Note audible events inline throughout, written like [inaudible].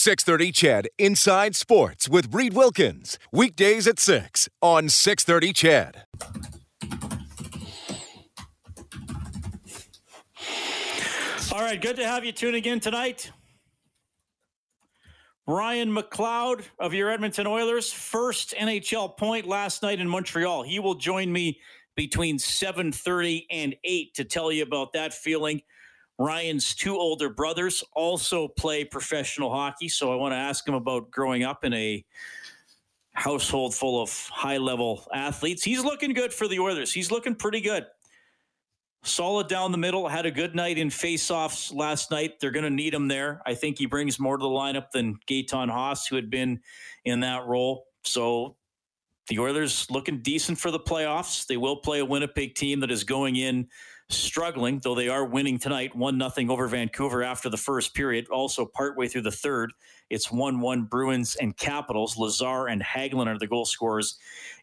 630 Ched Inside Sports with Reid Wilkins. Weekdays at 6 on 630 Ched. All right, good to have you tuning in tonight. Ryan McLeod of your Edmonton Oilers, first NHL point last night in Montreal. He will join me between 7:30 and 8 to tell you about that feeling. Ryan's two older brothers also play professional hockey, so I want to ask him about growing up in a household full of high-level athletes. He's looking good for the Oilers. He's looking pretty good solid down the middle. Had a good night in faceoffs last night. They're going to need him there. I think he brings more to the lineup than Gaetan Haas, who had been in that role. So the Oilers looking decent for the playoffs. They will play a Winnipeg team that is going in struggling, though they are winning tonight, one nothing over Vancouver after the first period. Also, partway through the third, it's one one Bruins and Capitals. Lazar and Hagelin are the goal scorers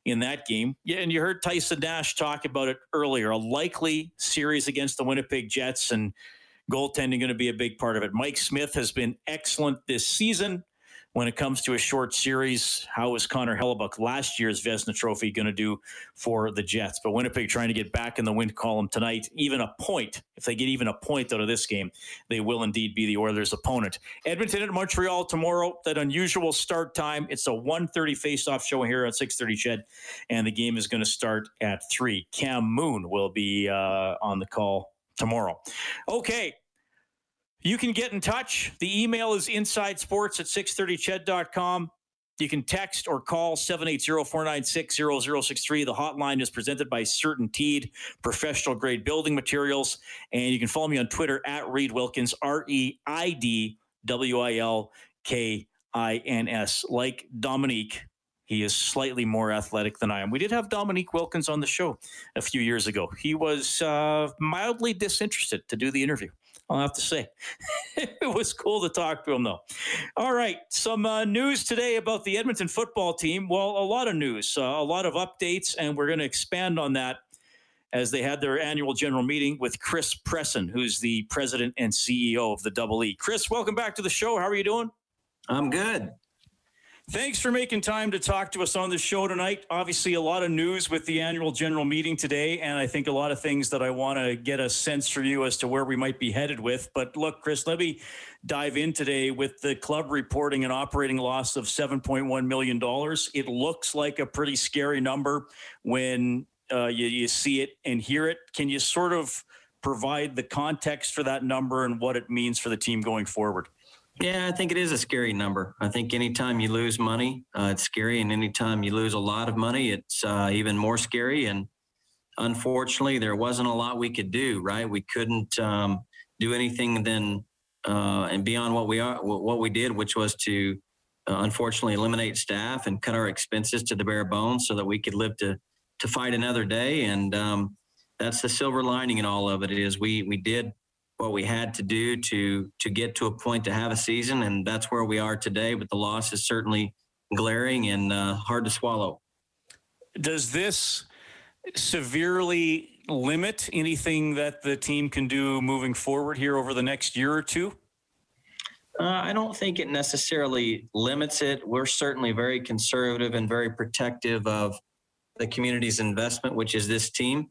in that game. Yeah, and you heard Tyson Nash talk about it earlier. A likely series against the Winnipeg Jets and goaltending going to be a big part of it. Mike Smith has been excellent this season. When it comes to a short series, how is Connor Hellebuyck last year's Vezina Trophy going to do for the Jets? But Winnipeg trying to get back in the win column tonight. Even a point, if they get even a point out of this game, they will indeed be the Oilers' opponent. Edmonton at Montreal tomorrow. That unusual start time. It's a 1.30 face-off show here at 6:30 Ched, and the game is going to start at three. Cam Moon will be uh, on the call tomorrow. Okay. You can get in touch. The email is insidesports at 630ched.com. You can text or call 780-496-0063. The hotline is presented by CertainTeed, professional grade building materials. And you can follow me on Twitter at Reid Wilkins, R-E-I-D-W-I-L-K-I-N-S. Like Dominique, he is slightly more athletic than I am. We did have Dominique Wilkins on the show a few years ago. He was uh, mildly disinterested to do the interview. I'll have to say. [laughs] it was cool to talk to him, though. All right. Some uh, news today about the Edmonton football team. Well, a lot of news, uh, a lot of updates, and we're going to expand on that as they had their annual general meeting with Chris Presson, who's the president and CEO of the Double E. Chris, welcome back to the show. How are you doing? I'm good. Thanks for making time to talk to us on the show tonight. Obviously, a lot of news with the annual general meeting today, and I think a lot of things that I want to get a sense from you as to where we might be headed with. But look, Chris, let me dive in today with the club reporting an operating loss of $7.1 million. It looks like a pretty scary number when uh, you, you see it and hear it. Can you sort of provide the context for that number and what it means for the team going forward? Yeah, I think it is a scary number. I think anytime you lose money, uh, it's scary, and anytime you lose a lot of money, it's uh, even more scary. And unfortunately, there wasn't a lot we could do. Right, we couldn't um, do anything then uh, and beyond what we are, what we did, which was to uh, unfortunately eliminate staff and cut our expenses to the bare bones, so that we could live to to fight another day. And um, that's the silver lining in all of it is we we did what we had to do to to get to a point to have a season, and that's where we are today. But the loss is certainly glaring and uh, hard to swallow. Does this severely limit anything that the team can do moving forward here over the next year or two? Uh, I don't think it necessarily limits it. We're certainly very conservative and very protective of the community's investment, which is this team.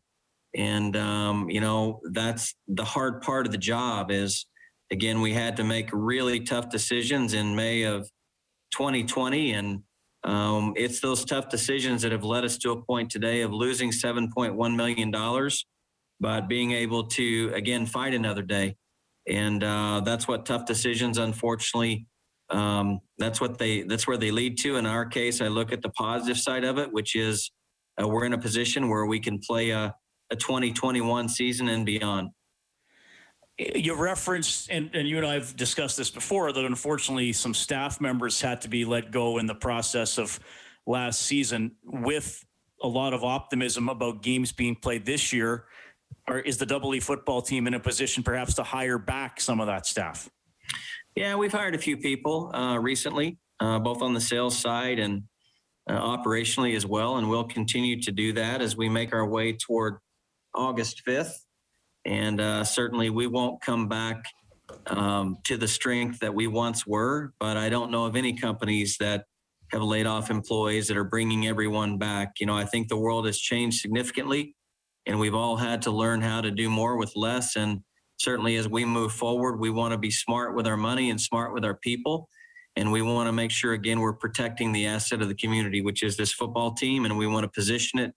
And um, you know that's the hard part of the job. Is again we had to make really tough decisions in May of 2020, and um, it's those tough decisions that have led us to a point today of losing 7.1 million dollars, but being able to again fight another day. And uh, that's what tough decisions, unfortunately, um, that's what they that's where they lead to. In our case, I look at the positive side of it, which is uh, we're in a position where we can play a, a 2021 season and beyond. you referenced, and, and you and I have discussed this before, that unfortunately some staff members had to be let go in the process of last season with a lot of optimism about games being played this year. Or is the Double E football team in a position perhaps to hire back some of that staff? Yeah, we've hired a few people uh, recently, uh, both on the sales side and uh, operationally as well, and we'll continue to do that as we make our way toward August 5th. And uh, certainly we won't come back um, to the strength that we once were, but I don't know of any companies that have laid off employees that are bringing everyone back. You know, I think the world has changed significantly, and we've all had to learn how to do more with less. And certainly as we move forward, we want to be smart with our money and smart with our people. And we want to make sure, again, we're protecting the asset of the community, which is this football team. And we want to position it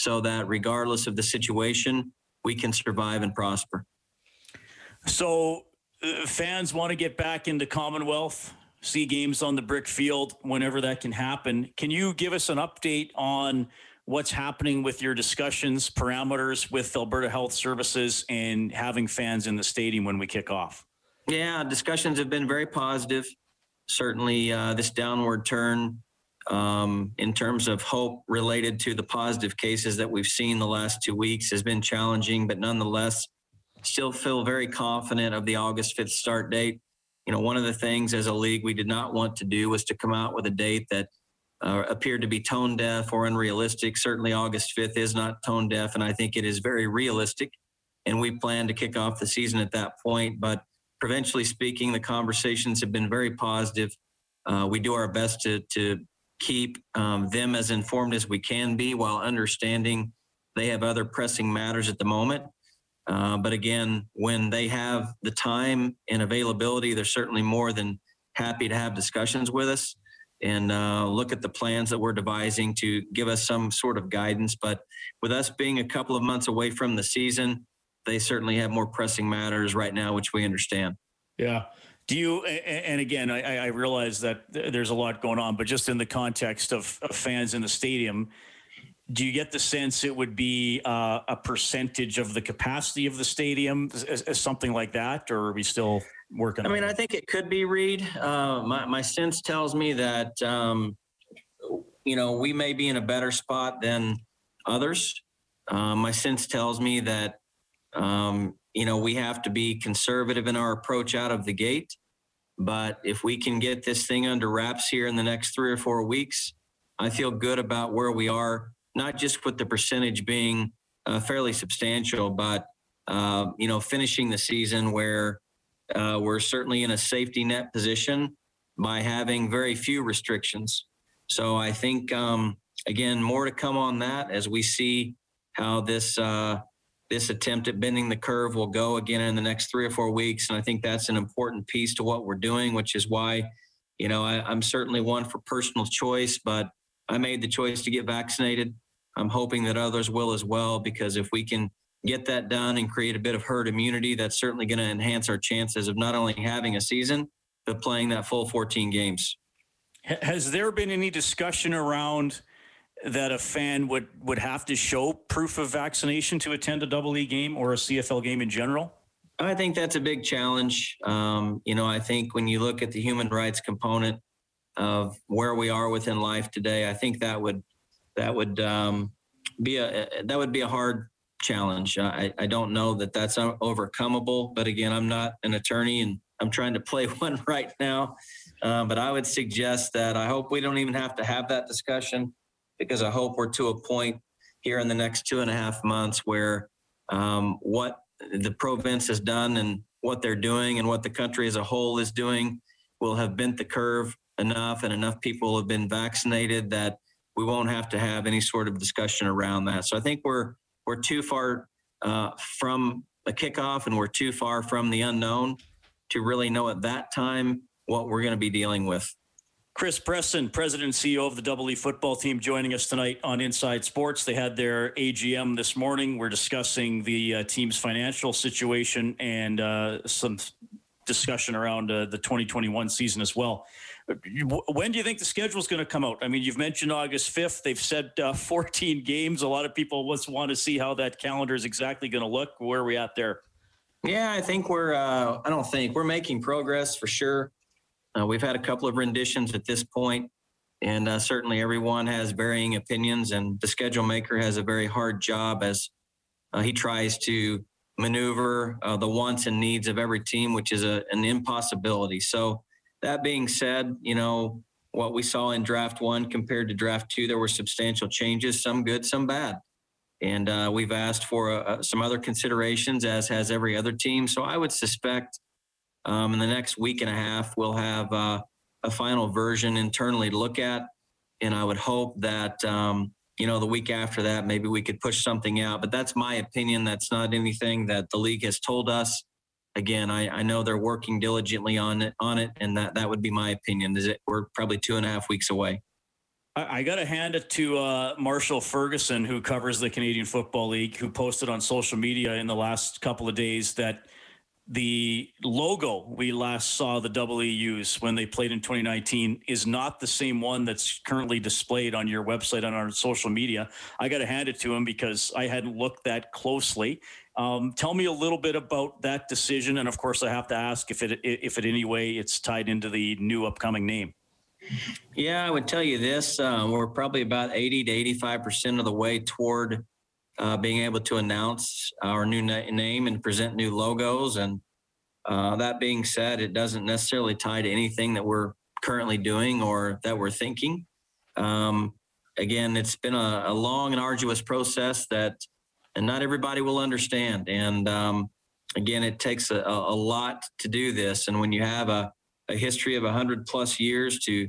so that regardless of the situation, we can survive and prosper. So, uh, fans want to get back into Commonwealth, see games on the brick field whenever that can happen. Can you give us an update on what's happening with your discussions, parameters with Alberta Health Services, and having fans in the stadium when we kick off? Yeah, discussions have been very positive. Certainly, uh, this downward turn um, in terms of hope related to the positive cases that we've seen the last two weeks has been challenging, but nonetheless, still feel very confident of the August 5th start date. You know, one of the things as a league we did not want to do was to come out with a date that uh, appeared to be tone deaf or unrealistic. Certainly, August 5th is not tone deaf, and I think it is very realistic. And we plan to kick off the season at that point. But provincially speaking, the conversations have been very positive. Uh, we do our best to to keep um, them as informed as we can be while understanding they have other pressing matters at the moment. Uh, but again, when they have the time and availability, they're certainly more than happy to have discussions with us and uh, look at the plans that we're devising to give us some sort of guidance. But with us being a couple of months away from the season, they certainly have more pressing matters right now, which we understand. Yeah. Do you, and again, I, I realize that there's a lot going on, but just in the context of, of fans in the stadium, do you get the sense it would be uh, a percentage of the capacity of the stadium, something like that, or are we still working? I mean, I think it could be Reid. Uh, my my sense tells me that um, you know we may be in a better spot than others. Uh, my sense tells me that um, you know we have to be conservative in our approach out of the gate. But if we can get this thing under wraps here in the next three or four weeks, I feel good about where we are, not just with the percentage being uh, fairly substantial, but uh, you know, finishing the season where uh, we're certainly in a safety net position by having very few restrictions. So I think um, again, more to come on that as we see how this uh, this attempt at bending the curve will go again in the next three or four weeks. And I think that's an important piece to what we're doing, which is why, you know, I, I'm certainly one for personal choice, but I made the choice to get vaccinated. I'm hoping that others will as well, because if we can get that done and create a bit of herd immunity, that's certainly going to enhance our chances of not only having a season, but playing that full 14 games. Has there been any discussion around that a fan would would have to show proof of vaccination to attend a double E game or a CFL game in general? I think that's a big challenge. Um, you know, I think when you look at the human rights component of where we are within life today, I think that would that would um, be a that would be a hard challenge. I, I don't know that that's overcomable, but again, I'm not an attorney and I'm trying to play [laughs] one right now. Uh, but I would suggest that I hope we don't even have to have that discussion because I hope we're to a point here in the next two and a half months where um, what the province has done and what they're doing and what the country as a whole is doing will have bent the curve enough and enough people have been vaccinated that we won't have to have any sort of discussion around that. So I think we're we're too far uh, from a kickoff and we're too far from the unknown to really know at that time what we're going to be dealing with. Chris Presson, President and CEO of the Double E football team, joining us tonight on Inside Sports. They had their AGM this morning. We're discussing the uh, team's financial situation and uh, some discussion around uh, the 2021 season as well. When do you think the schedule is going to come out? I mean, you've mentioned August 5th. They've said uh, 14 [laughs] games. A lot of people just want to see how that calendar is exactly going to look. Where are we at there? Yeah, I think we're. Uh, I don't think we're making progress for sure. Uh, we've had a couple of renditions at this point, and uh, certainly everyone has varying opinions. And the schedule maker has a very hard job as uh, he tries to maneuver uh, the wants and needs of every team, which is a, an impossibility. So, that being said, you know what we saw in draft one compared to draft two, there were substantial changes, some good, some bad. And uh, we've asked for uh, some other considerations, as has every other team. So I would suspect um, in the next week and a half, we'll have uh, a final version internally to look at. And I would hope that, um, you know, the week after that, maybe we could push something out. But that's my opinion. That's not anything that the league has told us. Again, I, I know they're working diligently on it, on it, and that that would be my opinion. Is it? We're probably two and a half weeks away. I, got to hand it to uh, Marshall Ferguson, who covers the Canadian Football League, who posted on social media in the last couple of days that the logo we last saw the double E's when they played in 2019 is not the same one that's currently displayed on your website on our social media. I got to hand it to him because I hadn't looked that closely. Um, tell me a little bit about that decision, and of course, I have to ask if it if it any way it's tied into the new upcoming name. Yeah, I would tell you this: uh, we're probably about 80 to 85 percent of the way toward uh, being able to announce our new na- name and present new logos. And uh, that being said, it doesn't necessarily tie to anything that we're currently doing or that we're thinking. Um, again, it's been a, a, long and arduous process that, and not everybody will understand. And um, again, it takes a, a, lot to do this. And when you have a, a history of 100 plus years to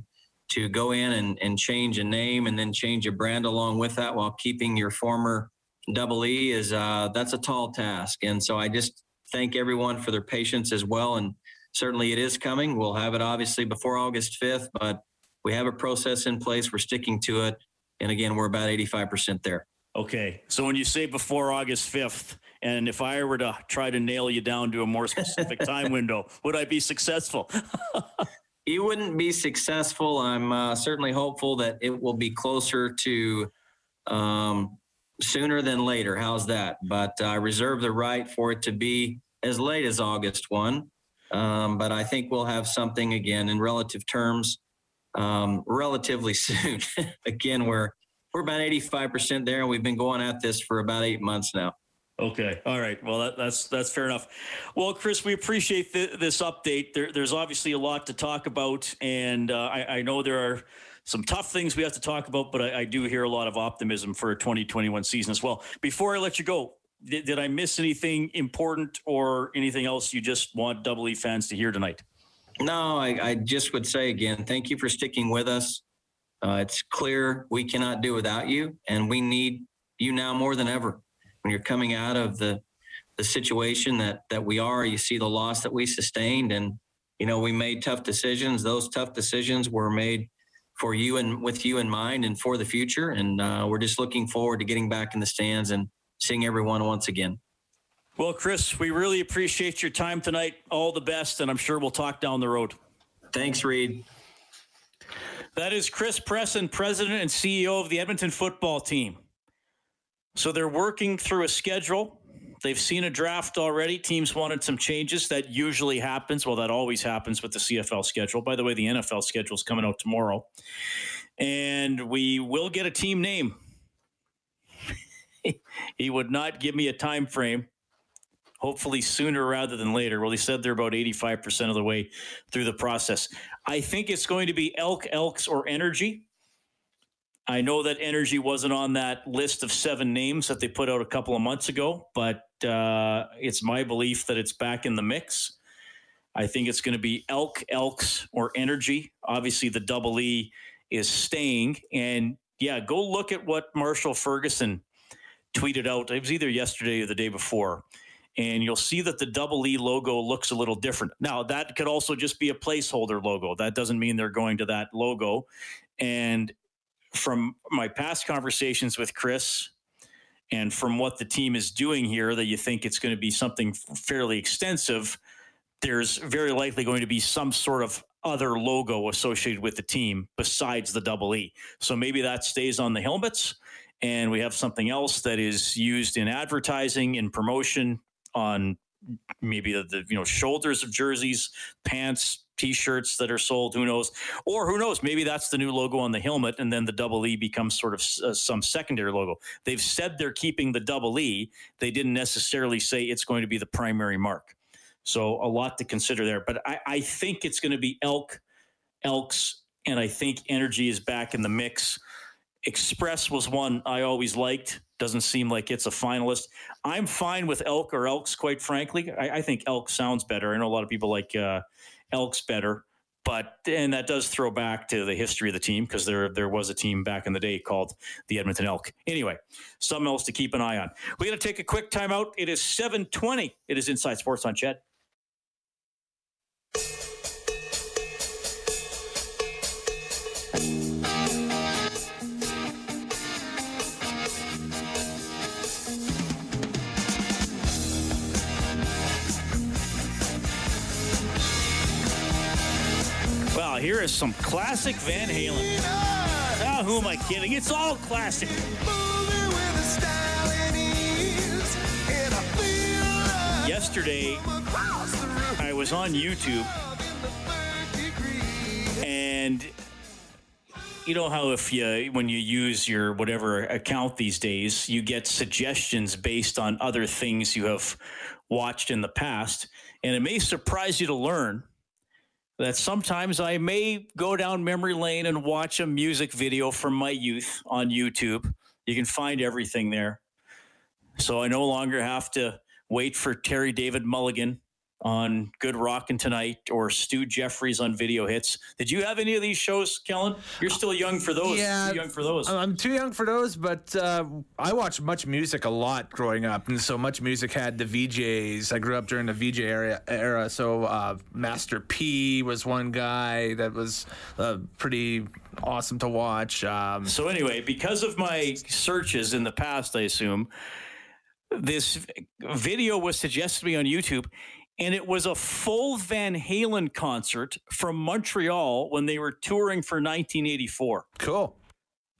to go in and, and change a name and then change a brand along with that while keeping your former double E is uh, that's a tall task. And so I just thank everyone for their patience as well. And certainly it is coming. We'll have it obviously before August 5th, but we have a process in place. We're sticking to it. And again, we're about 85% there. Okay. So when you say before August 5th, and if I were to try to nail you down to a more specific [laughs] time window, would I be successful? [laughs] you wouldn't be successful. I'm uh, certainly hopeful that it will be closer to um, sooner than later. How's that? But I reserve the right for it to be as late as August 1. Um, but I think we'll have something again in relative terms um, relatively [laughs] soon. again, we're we're about 85% there, and we've been going at this for about eight months now. Okay. All right. Well, that, that's that's fair enough. Well, Chris, we appreciate the, this update. There, there's obviously a lot to talk about, and uh, I, I know there are some tough things we have to talk about, but I, I, do hear a lot of optimism for a 2021 season as well. Before I let you go, did, did I miss anything important or anything else you just want Double E fans to hear tonight? No, I, I just would say again, thank you for sticking with us. Uh, it's clear we cannot do without you, and we need you now more than ever. When you're coming out of the the situation that that we are, you see the loss that we sustained, and you know we made tough decisions. Those tough decisions were made for you and with you in mind and for the future. And uh, we're just looking forward to getting back in the stands and seeing everyone once again. Well, Chris, we really appreciate your time tonight. All the best, and I'm sure we'll talk down the road. Thanks, Reid. That is Chris Presson, president and CEO of the Edmonton football team. So they're working through a schedule They've seen a draft already. Teams wanted some changes. That usually happens. Well, that always happens with the CFL schedule. By the way, the NFL schedule is coming out tomorrow. And we will get a team name. [laughs] he would not give me a time frame. Hopefully sooner rather than later. Well, he said they're about 85% of the way through the process. I think it's going to be Elk, Elks, or Energy. I know that Energy wasn't on that list of seven names that they put out a couple of months ago, but uh, it's my belief that it's back in the mix. I think it's going to be Elk, Elks, or Energy. Obviously, the double E is staying. And yeah, go look at what Marshall Ferguson tweeted out. It was either yesterday or the day before. And you'll see that the double E logo looks a little different. Now, that could also just be a placeholder logo. That doesn't mean they're going to that logo. And from my past conversations with Chris and from what the team is doing here, that you think it's going to be something fairly extensive, there's very likely going to be some sort of other logo associated with the team besides the double E. So maybe that stays on the helmets and we have something else that is used in advertising and promotion on maybe the, the you know shoulders of jerseys, pants, t-shirts that are sold. Who knows? Or who knows? Maybe that's the new logo on the helmet, and then the double E becomes sort of uh, some secondary logo. They've said they're keeping the double E. They didn't necessarily say it's going to be the primary mark. So a lot to consider there. But I, I think it's going to be elk, elks, and I think energy is back in the mix. Express was one I always liked. Doesn't seem like it's a finalist. I'm fine with elk or elks, quite frankly. I, I think elk sounds better. I know a lot of people like uh, elks better, but and that does throw back to the history of the team because there there was a team back in the day called the Edmonton Elk. Anyway, something else to keep an eye on. We got to take a quick timeout. It is 7:20. It is Inside Sports on Ched. Here is some classic Van Halen. Ah, who am I kidding? It's all classic. Yesterday, I was on YouTube, and you know how if you when you use your whatever account these days, you get suggestions based on other things you have watched in the past, and it may surprise you to learn that sometimes I may go down memory lane and watch a music video from my youth on YouTube. You can find everything there. So I no longer have to wait for Terry David Mulligan on Good Rockin' Tonight or Stu Jeffries on Video Hits. Did you have any of these shows, Kellen? You're still young for those. Yeah, too young for those. I'm too young for those, but uh, I watched MuchMusic a lot growing up, and so MuchMusic had the VJs. I grew up during the VJ era, era so uh, Master T was one guy that was uh, pretty awesome to watch. Um, so anyway, because of my searches in the past, I assume this video was suggested to me on YouTube and it was a full Van Halen concert from Montreal when they were touring for 1984. Cool.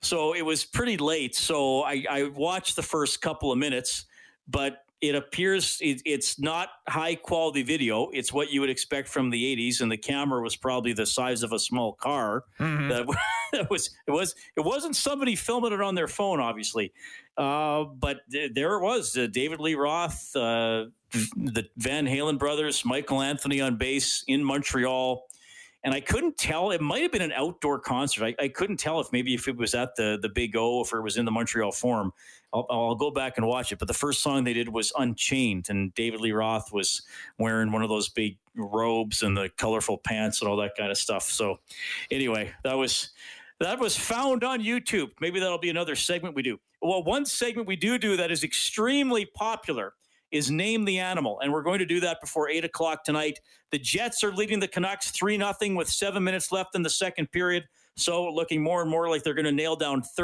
So it was pretty late. So I, I watched the first couple of minutes, but it appears it, it's not high quality video. It's what you would expect from the 80s, and the camera was probably the size of a small car. Mm-hmm. [laughs] That, was it was it wasn't somebody filming it on their phone, obviously, uh, but th- there it was. Uh, David Lee Roth, uh, the Van Halen brothers, Michael Anthony on bass in Montreal. And I couldn't tell. It might have been an outdoor concert. I, I couldn't tell if maybe if it was at the the Big O, if it was in the Montreal Forum. I'll, I'll, go back and watch it. But the first song they did was Unchained, and David Lee Roth was wearing one of those big robes and the colorful pants and all that kind of stuff. So, anyway, that was that was found on YouTube. Maybe that'll be another segment we do. Well, one segment we do do that is extremely popular is name the animal, and we're going to do that before eight o'clock tonight. The Jets are leading the Canucks three nothing with seven minutes left in the second period. So, looking more and more like they're going to nail down. 30-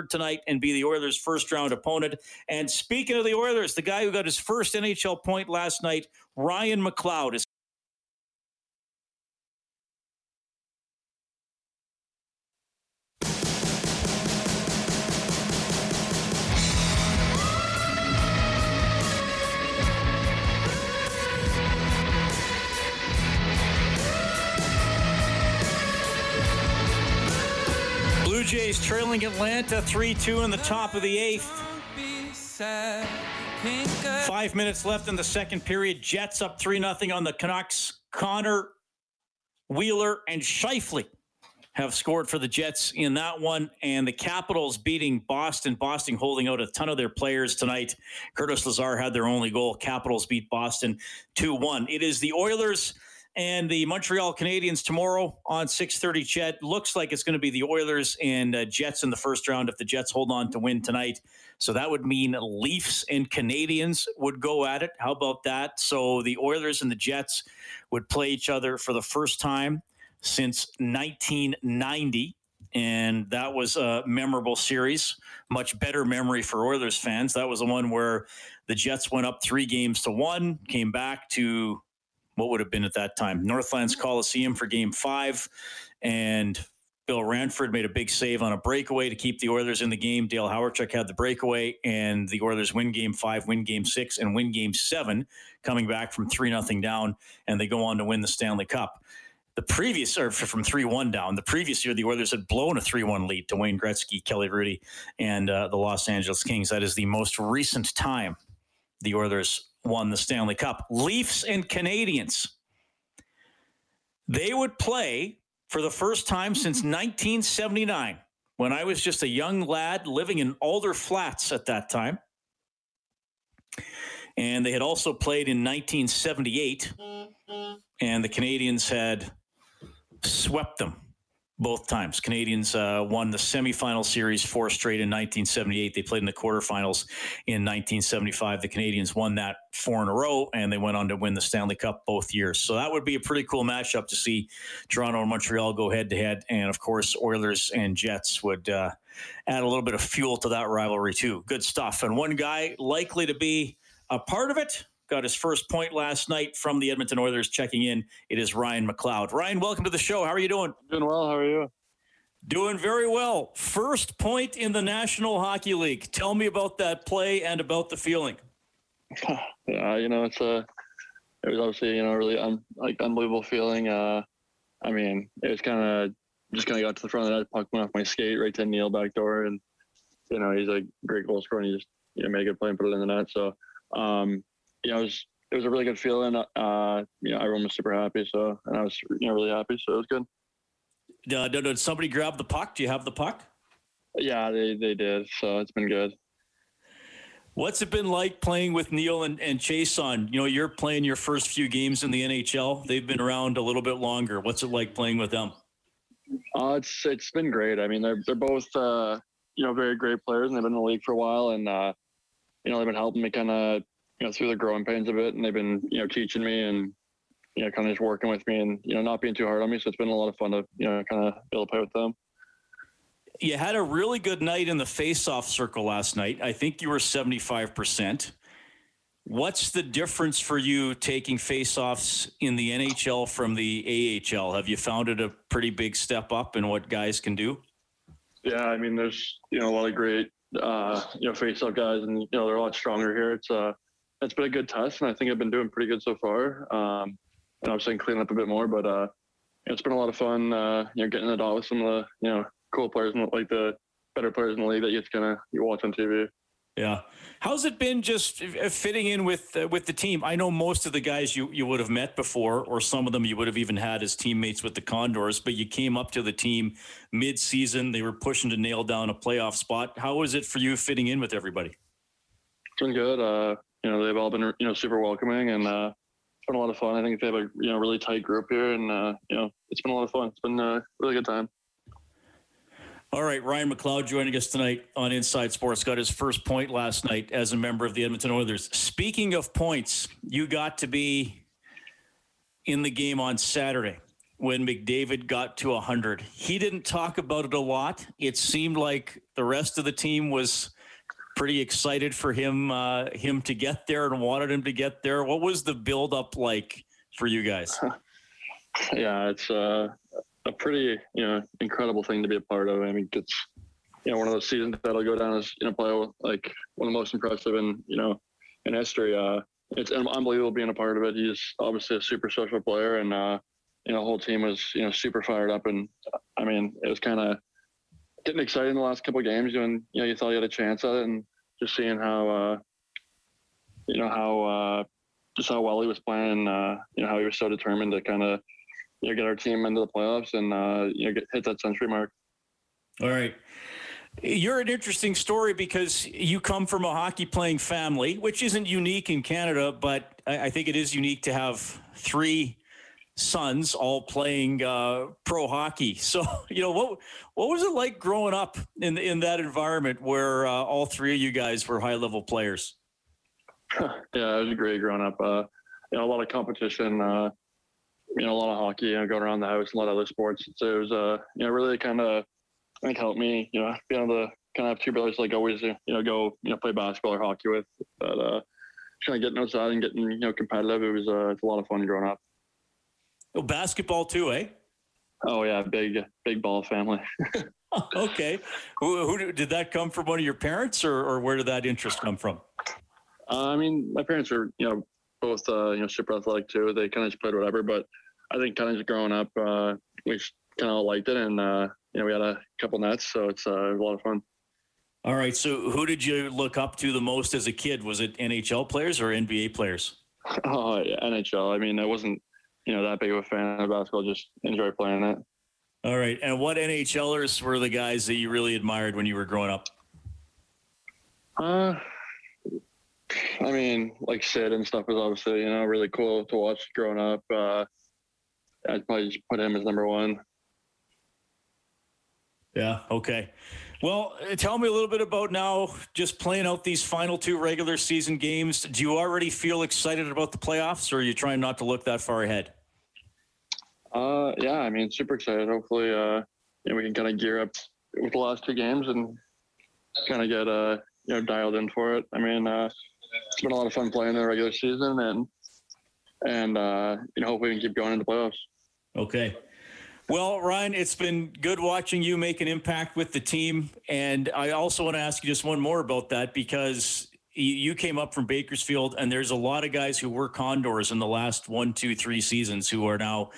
tonight and be the Oilers' first round opponent. And speaking of the Oilers, the guy who got his first NHL point last night, Ryan McLeod, is trailing Atlanta 3 2 in the top of the eighth. Five minutes left in the second period. Jets up 3 0 on the Canucks. Connor, Wheeler, and Scheifele have scored for the Jets in that one. And the Capitals beating Boston. Boston holding out a ton of their players tonight. Curtis Lazar had their only goal. Capitals beat Boston 2 1. It is the Oilers and the Montreal Canadiens tomorrow on 6:30. Ched looks like it's going to be the Oilers and uh, Jets in the first round if the Jets hold on to win tonight. So that would mean Leafs and Canadians would go at it. How about that? So the Oilers and the Jets would play each other for the first time since 1990 and that was a memorable series. Much better memory for Oilers fans. That was the one where the Jets went up three games to one, came back to what would have been at that time. Northlands Coliseum for Game Five, and Bill Ranford made a big save on a breakaway to keep the Oilers in the game. Dale Hawerchuk had the breakaway, and the Oilers win Game Five, win Game Six, and win Game Seven, coming back from three nothing down, and they go on to win the Stanley Cup. The previous or from 3-1 down the previous year the oilers had blown a 3-1 lead to wayne gretzky kelly Hrudey, and uh, the los angeles kings. That is the most recent time the oilers won the stanley cup. Leafs and Canadians. they would play for the first time since [laughs] 1979 when i was just a young lad living in alder flats at that time. And they had also played in 1978 and the Canadians had swept them both times. Canadians uh, won the semifinal series four straight in 1978. They played in the quarterfinals in 1975. The Canadians won that four in a row, and they went on to win the Stanley Cup both years. So that would be a pretty cool matchup to see Toronto and Montreal go head to head. And of course, Oilers and Jets would uh, add a little bit of fuel to that rivalry, too. Good stuff. And one guy likely to be a part of it got his first point last night from the Edmonton Oilers checking in. It is Ryan McLeod. Ryan, welcome to the show. How are you doing? Doing well. How are you? Doing very well. First point in the National Hockey League. Tell me about that play and about the feeling. [sighs] yeah, you know, it's a it was obviously you know really un, like unbelievable feeling. Uh, I mean, it was kind of just kind of got to the front of that puck went off my skate right to Neal back door, and you know he's a great goal scorer and he just you know made a good play and put it in the net. So um, you know, it was it was a really good feeling. Uh, you know, everyone was super happy. So, and I was you know really happy. So it was good. Uh, did, did somebody grab the puck? Do you have the puck? Yeah, they they did. So it's been good. What's it been like playing with Neal and, and Chase on? You know, you're playing your first few games in the NHL. They've been around a little bit longer. What's it like playing with them? Uh, it's it's been great. I mean, they're they're both uh, you know very great players, and they've been in the league for a while, and uh, you know they've been helping me kind of you know through the growing pains of it, and they've been you know teaching me and you know kind of just working with me and you know not being too hard on me. So it's been a lot of fun to you know kind of be able to play with them. You had a really good night in the face-off circle last night. I think you were seventy-five percent. What's the difference for you taking face-offs in the NHL from the AHL? Have you found it a pretty big step up in what guys can do? Yeah, I mean, there's you know a lot of great uh, you know face-off guys, and you know they're a lot stronger here. It's uh it's been a good test, and I think I've been doing pretty good so far. Um, and obviously, clean up a bit more, but uh, it's been a lot of fun. Uh, you know, getting the dot with some of the you know cool players, and like the better players in the league that you kind of you watch on TV. Yeah, how's it been just fitting in with uh, with the team? I know most of the guys you you would have met before, or some of them you would have even had as teammates with the Condors. But you came up to the team mid season; they were pushing to nail down a playoff spot. How was it for you fitting in with everybody? It's been good. Uh, you know, they've all been, you know, super welcoming and, uh, it's been a lot of fun. I think they have a, you know, really tight group here and, uh, you know, it's been a lot of fun. It's been a really good time. All right, Ryan McLeod joining us tonight on Inside Sports. Got his first point last night as a member of the Edmonton Oilers. Speaking of points, you got to be in the game on Saturday when McDavid got to 100. He didn't talk about it a lot. It seemed like the rest of the team was pretty excited for him uh, him to get there and wanted him to get there. What was the build up like for you guys? [laughs] yeah, it's uh, a pretty you know incredible thing to be a part of. I mean, it's you know one of those seasons that'll go down as you know play like one of the most impressive in you know in history. Uh, it's unbelievable being a part of it. He's obviously a super social player, and uh, you know the whole team was you know super fired up. And I mean, it was kind of getting excited in the last couple of games when you know you thought you had a chance at it, and just seeing how uh, you know how uh, just how well he was playing, uh, you know how he was so determined to kind of you know get our team into the playoffs and uh, you know get, hit that century mark. All right. You're an interesting story because you come from a hockey playing family, which isn't unique in Canada, but I, I think it is unique to have three sons all playing uh, pro hockey. [laughs] So, you know, what what was it like growing up in in that environment where uh, all three of you guys were high level players? [laughs] yeah, it was great growing up. Uh, you know, a lot of competition. Uh, you know, a lot of hockey. You know, going around the house, a lot of other sports. So it was, uh, you know, really kind of, I think helped me. You know, being able to kind of have two brothers like always, you know, go, you know, play basketball or hockey with. But uh, kind of getting outside and getting, you know, competitive. It was, uh, it's a lot of fun growing up. Oh, basketball too, eh? Oh yeah, big, big ball family. [laughs] [laughs] okay, who, who, did that come from? One of your parents, or, or where did that interest come from? Uh, I mean, my parents were, you know, both, uh, you know, super athletic too. They kind of just played whatever, but I think kind of just growing up, uh, we kind of liked it, and uh, you know, we had a couple nets, so it's uh, a lot of fun. All right. So, who did you look up to the most as a kid? Was it NHL players or NBA players? [laughs] Oh, yeah, NHL. I mean, I wasn't, you know, that big of a fan of basketball. Just enjoy playing it. All right. And what NHLers were the guys that you really admired when you were growing up? Uh, I mean, like Sid and stuff was obviously, you know, really cool to watch growing up. Uh, I'd probably just put him as number one. Yeah. Okay. Well, uh, tell me a little bit about now just playing out these final two regular season games. Do you already feel excited about the playoffs or are you trying not to look that far ahead? Uh, yeah, I mean, super excited. Hopefully, uh, you know, we can kind of gear up with the last two games and kind of get, uh, you know, dialed in for it. I mean, uh, it's been a lot of fun playing the regular season and, and, uh, you know, hopefully we can keep going into playoffs. Okay. Well, Ryan, it's been good watching you make an impact with the team. And I also want to ask you just one more about that because you came up from Bakersfield, and there's a lot of guys who were Condors in the last one, two, three seasons who are now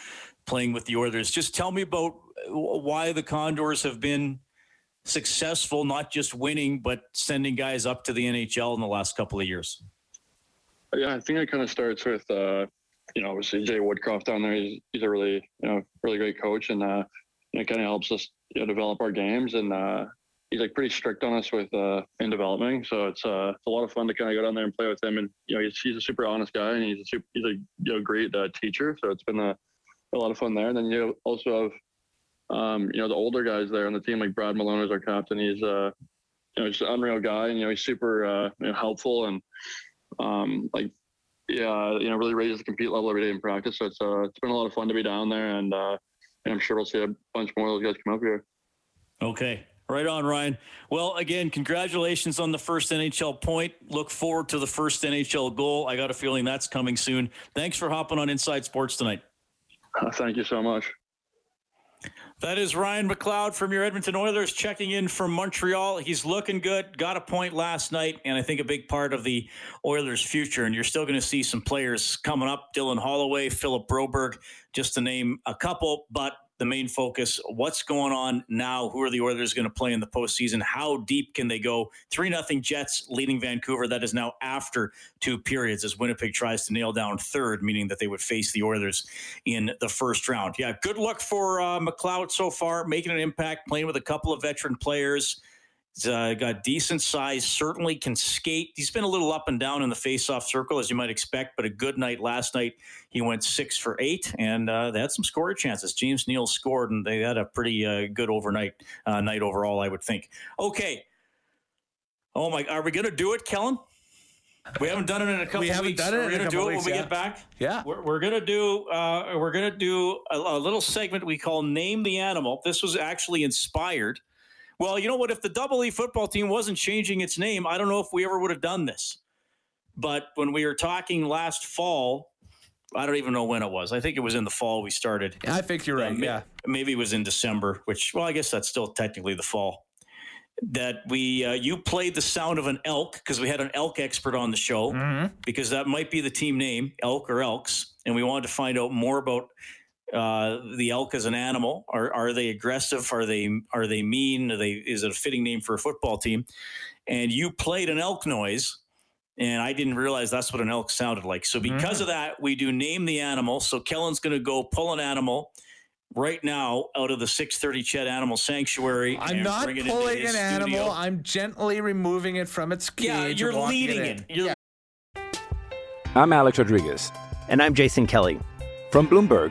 playing with the Oilers. Just tell me about why the Condors have been successful, not just winning, but sending guys up to the NHL in the last couple of years. Yeah, I think it kind of starts with uh, you know, obviously Jay Woodcroft down there, he's, he's a really, you know, really great coach and, uh, it kind of helps us you know, develop our games and, uh, he's like pretty strict on us with, uh, in developing. So it's, uh, it's a lot of fun to kind of go down there and play with him. And, you know, he's, he's a super honest guy and he's a super, he's a, you know, great, uh, teacher. So it's been a, a lot of fun there. And then you also have, um, you know, the older guys there on the team, like Brad Malone is our captain. He's, uh, you know, he's an unreal guy and, you know, he's super, uh, you know, helpful and, um, like yeah, you know, really raises the compete level every day in practice. So it's uh, it's been a lot of fun to be down there, and uh, and I'm sure we'll see a bunch more of those guys come up here. Okay. Right on, Ryan. Well, again, congratulations on the first NHL point. Look forward to the first NHL goal. I got a feeling that's coming soon. Thanks for hopping on Inside Sports tonight. Uh, thank you so much. That is Ryan McLeod from your Edmonton Oilers checking in from Montreal. He's looking good, got a point last night, and I think a big part of the Oilers' future. And you're still going to see some players coming up Dylan Holloway, Philip Broberg, just to name a couple. But the main focus. What's going on now? Who are the Oilers going to play in the postseason? How deep can they go? 3 nothing Jets leading Vancouver. That is now after two periods as Winnipeg tries to nail down third, meaning that they would face the Oilers in the first round. Yeah, good luck for uh, McLeod so far, making an impact, playing with a couple of veteran players. He's uh, got decent size, certainly can skate. He's been a little up and down in the faceoff circle, as you might expect, but a good night last night. He went six for eight, and uh, they had some scoring chances. James Neal scored, and they had a pretty uh, good overnight uh, night overall, I would think. Okay. Oh, my. Are we going to do it, Kellen? We haven't done it in a couple we haven't weeks. done it We're going to do it weeks, when we yeah. get back. Yeah. We're, we're going to do uh, we're going to do a, a little segment we call "Name the Animal." This was actually inspired. Well, you know what? If the Double E football team wasn't changing its name, I don't know if we ever would have done this. But when we were talking last fall, I don't even know when it was. I think it was in the fall we started. I think you're right. Uh, yeah. Maybe it was in December, which, well, I guess that's still technically the fall. That we, uh, you played the sound of an elk because we had an elk expert on the show Mm-hmm. because that might be the team name, elk or elks. And we wanted to find out more about uh, the elk as an animal. Are, are they aggressive? Are they, are they mean? Are they, is it a fitting name for a football team? And you played an elk noise and I didn't realize that's what an elk sounded like. So because of that, we do name the animal. So Kellen's going to go pull an animal right now out of the 630 Ched Animal Sanctuary. I'm and not bring it into pulling his an animal. I'm gently removing it from its cage. Yeah, you're leading in. it. You're Yeah. I'm Alex Rodriguez. And I'm Jason Kelly. From Bloomberg,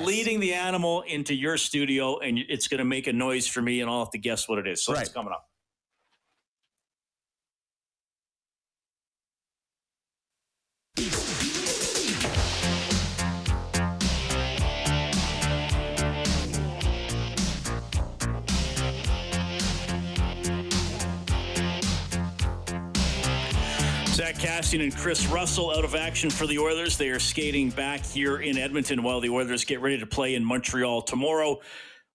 Leading the animal into your studio, and it's going to make a noise for me, and I'll have to guess what it is. So it's coming up. Zack Kassian and Kris Russell out of action for the Oilers. They are skating back here in Edmonton while the Oilers get ready to play in Montreal tomorrow.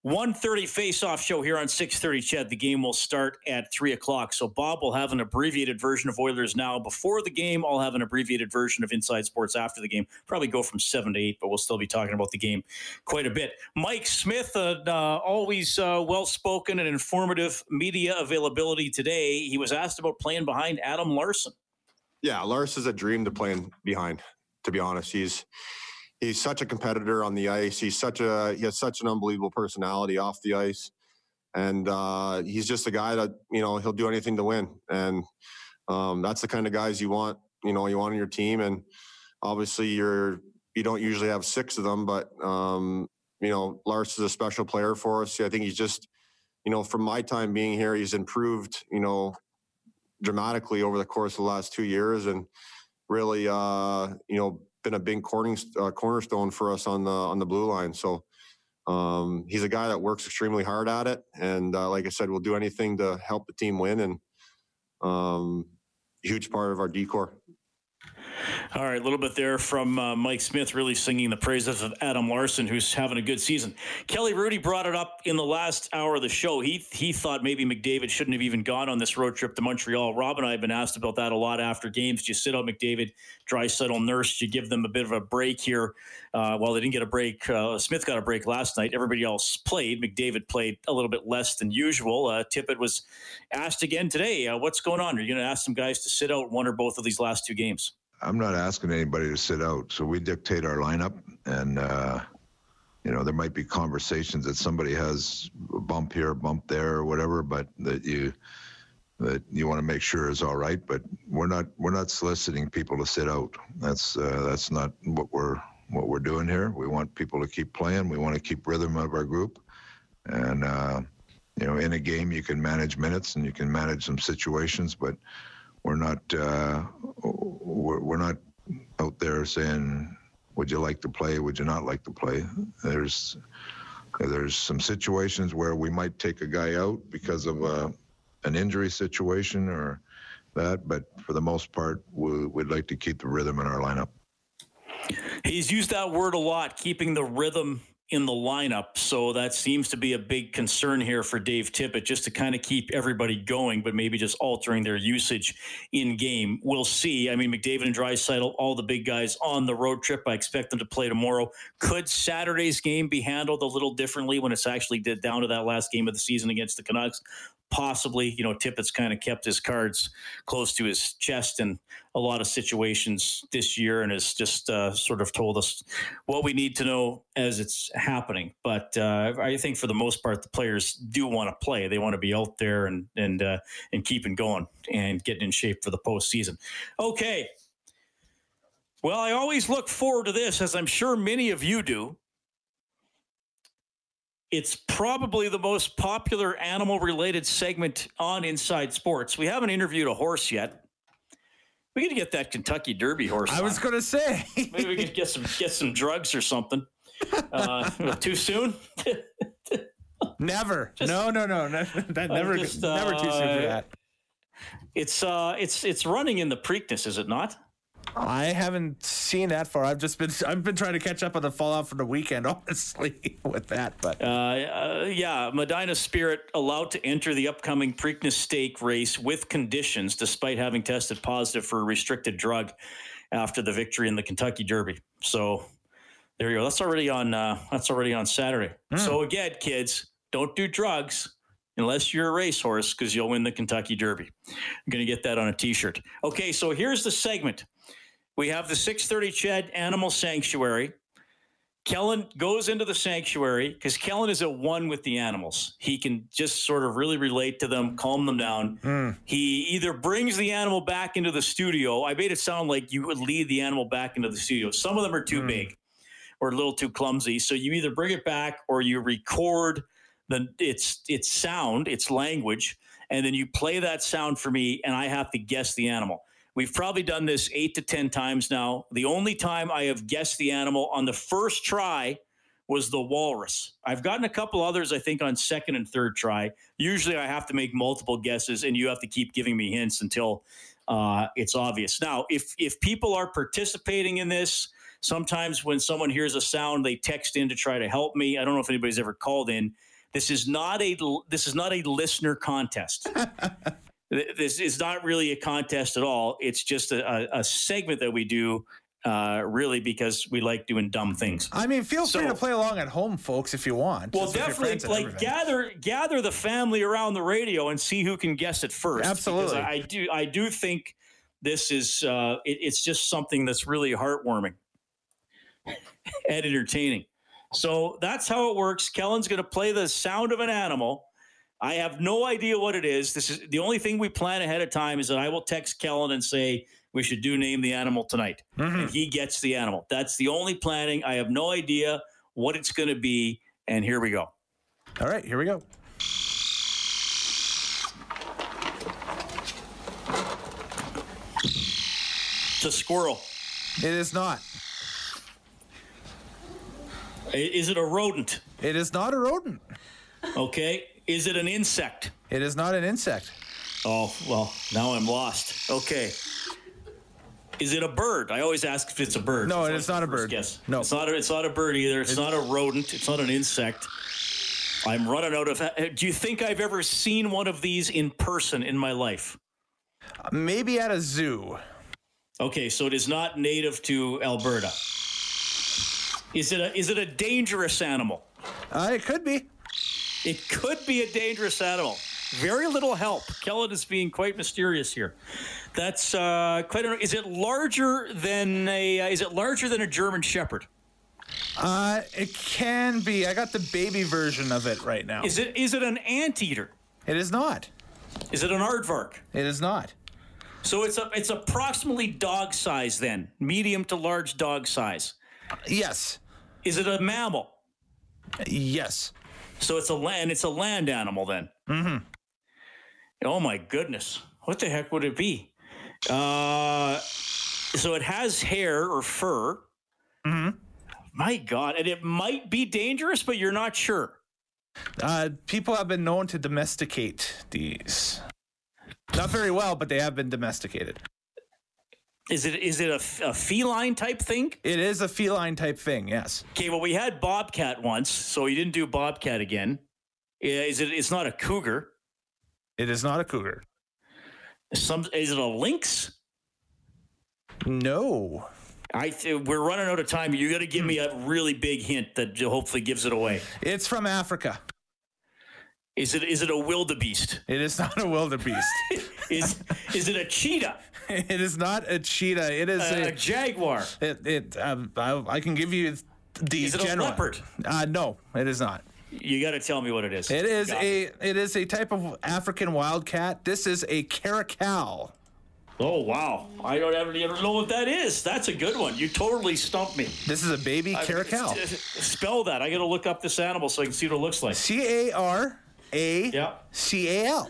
1.30 face-off show here on 6.30 Ched The game will start at 3 o'clock. So Bob will have an abbreviated version of Oilers Now before the game. I'll have an abbreviated version of Inside Sports after the game. Probably go from 7 to 8, but we'll still be talking about the game quite a bit. Mike Smith, uh, uh, always uh, well-spoken and informative media availability today. He was asked about playing behind Adam Larsson. Yeah, Lars is a dream to play in behind. To be honest, he's he's such a competitor on the ice. He's such a he has such an unbelievable personality off the ice, and uh, he's just a guy that you know he'll do anything to win. And um, that's the kind of guys you want. You know, you want on your team. And obviously, you're you don't usually have six of them, but um, you know, Lars is a special player for us. I think he's just you know from my time being here, he's improved. You know dramatically over the course of the last two years and really uh you know been a big corning, uh, cornerstone for us on the on the blue line. So um he's a guy that works extremely hard at it and uh, like i said we'll do anything to help the team win and um huge part of our decor All right, a little bit there from uh, Mike Smith, really singing the praises of Adam Larsson, who's having a good season. Kelly Hrudey brought it up in the last hour of the show. He he thought maybe McDavid shouldn't have even gone on this road trip to Montreal. Rob and I have been asked about that a lot after games. Do you sit out McDavid, Draisaitl Nurse? Do you give them a bit of a break here? Uh, well, they didn't get a break. Uh, Smith got a break last night. Everybody else played. McDavid played a little bit less than usual. Uh, Tippett was asked again today, uh, "What's going on? Are you going to ask some guys to sit out one or both of these last two games?" I'm not asking anybody to sit out. So we dictate our lineup, and uh, you know there might be conversations that somebody has a bump here, a bump there, or whatever, but that you that you want to make sure is all right. But we're not we're not soliciting people to sit out. That's uh, that's not what we're what we're doing here. We want people to keep playing. We want to keep rhythm of our group, and uh, you know in a game you can manage minutes and you can manage some situations, but we're not uh, we're, we're not out there saying would you like to play? Would you not like to play? There's there's some situations where we might take a guy out because of a, an injury situation or that but for the most part we, we'd like to keep the rhythm in our lineup. He's used that word a lot, keeping the rhythm in the lineup. So that seems to be a big concern here for Dave Tippett, just to kind of keep everybody going, but maybe just altering their usage in game. We'll see. I mean, McDavid and Draisaitl, all the big guys on the road trip. I expect them to play tomorrow. Could Saturday's game be handled a little differently when it's actually down to that last game of the season against the Canucks? Possibly, you know, Tippett's kind of kept his cards close to his chest in a lot of situations this year and has just uh, sort of told us what we need to know as it's happening. But uh, I think for the most part, the players do want to play. They want to be out there and and uh, and keeping going and getting in shape for the postseason. Okay. Well, I always look forward to this, as I'm sure many of you do. It's probably the most popular animal related segment on Inside Sports. We haven't interviewed a horse yet. We to get that Kentucky Derby horse. I was going to say. Maybe we could get some get some drugs or something. Uh, too soon? [laughs] Never. no, no, no. no [laughs] that never, just, never too soon for uh, that. It's uh, it's it's running in the Preakness, is it not? I haven't seen that far. I've just been [laughs] I've been trying to catch up on the fallout from the weekend, [laughs] honestly, with that. But Uh, uh, yeah, Medina Spirit allowed to enter the upcoming Preakness Stake race with conditions, despite having tested positive for a restricted drug after the victory in the Kentucky Derby. So there you go. That's already on. Uh, that's already on Saturday. So again, kids, don't do drugs unless you're a racehorse, because you'll win the Kentucky Derby. I'm going to get that on a T-shirt. Okay, so here's the segment. We have the 6:30 CHED Animal Sanctuary. Kellen goes into the sanctuary because Kellen is at one with the animals. He can just sort of really relate to them, calm them down. Mm. He either brings the animal back into the studio. I made it sound like you would lead the animal back into the studio. Some of them are too big or a little too clumsy. So you either bring it back or you record the its its sound, its language, and then you play that sound for me, and I have to guess the animal. We've probably done this eight to 10 times now. The only time I have guessed the animal on the first try was the walrus. I've gotten a couple others, I think, on second and third try. Usually I have to make multiple guesses, and you have to keep giving me hints until uh, it's obvious. Now, if, if people are participating in this, sometimes when someone hears a sound, they text in to try to help me. I don't know if anybody's ever called in. This is not a this is not a listener contest. [laughs] this is not really a contest at all. It's just a, a, segment that we do, uh, really, because we like doing dumb things. I mean, feel free to play along at home, folks, if you want. Well, just with your definitely, like gather gather the family around the radio and see who can guess it first. because Absolutely. I, I do I do think this is uh, it, it's just something that's really heartwarming [laughs] and entertaining. So that's how it works. Kellen's going to play the sound of an animal. I have no idea what it is. This is the only thing we plan ahead of time is that I will text Kellen and say we should do name the animal tonight, mm-hmm. and he gets the animal. That's the only planning. I have no idea what it's going to be, and here we go. All right, here we go. It's a squirrel. It is not. Is it a rodent? It is not a rodent. Okay. Is it an insect? It is not an insect. Oh, well, now I'm lost. Okay. Is it a bird? I always ask if it's a bird. No, It's it not a bird. Guess. No. It's not a, it's not a bird either. It's, not a rodent. It's not an insect. I'm running out of. Do you think I've ever seen one of these in person in my life? Maybe at a zoo. Okay, so it is not native to Alberta. Is it a is it a dangerous animal? Uh, it could be. It could be a dangerous animal. Very little help. Kellen is being quite mysterious here. That's uh, quite. A, is it larger than a? Uh, is it larger than a German Shepherd? Uh, it can be. I got the baby version of it right now. Is it? Is it an anteater? It is not. Is it an aardvark? It is not. So it's a it's approximately dog size then, medium to large dog size. Yes. Is it a mammal? Yes. So it's a land. It's a land animal then. Mm-hmm. Oh my goodness. What the heck would it be? Uh, so it has hair or fur. Mm-hmm. My God. And it might be dangerous, but you're not sure. Uh, people have been known to domesticate these. Not very well, but they have been domesticated. Is it is it a feline type thing? It is a feline type thing, yes. Okay, well we had bobcat once, so you didn't do bobcat again. Yeah, Is it? It's not a cougar. It is not a cougar. Some is it a lynx? No. I th- we're running out of time. You got to give me a really big hint that hopefully gives it away. It's from Africa. Is it is it a wildebeest? It is not a wildebeest. [laughs] is is it a cheetah? [laughs] it is not a cheetah. It is A, a, a jaguar? It, it um, I, I can give you the Is it a general. leopard? Uh, no, it is not. You got to tell me what it is. It is Got a it is a type of African wildcat. This is a caracal. Oh wow! I don't ever, ever know what that is. That's a good one. You totally stumped me. This is a baby caracal. Spell that. I got to look up this animal so I can see what it looks like. C A R A C A L. Yeah. C A L.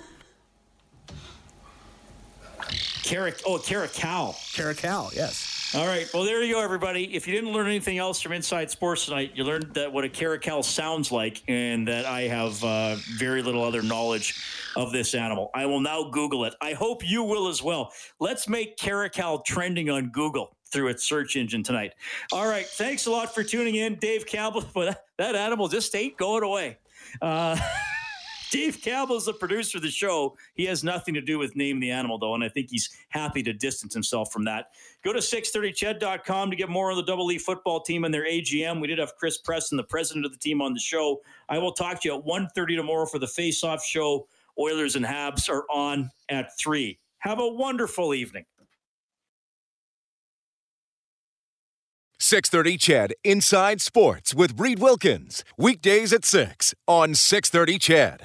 Oh, caracal. Caracal. Yes. All right. Well, there you go, everybody. If you didn't learn anything else from Inside Sports tonight, you learned that what a caracal sounds like, and that I have uh, very little other knowledge of this animal. I will now Google it. I hope you will as well. Let's make caracal trending on Google through its search engine tonight. All right. Thanks a lot for tuning in, Dave Campbell. [laughs] But that, that animal just ain't going away. Uh, [laughs] Dave Campbell's the producer of the show. He has nothing to do with name the animal, though, and I think he's happy to distance himself from that. Go to 630ched.com to get more on the Double E football team and their AGM. We did have Chris Presson, the president of the team, on the show. I will talk to you at 1.30 tomorrow for the face-off show. Oilers and Habs are on at 3. Have a wonderful evening. 630 Ched Inside Sports with Reid Wilkins. Weekdays at 6 on 630 Ched.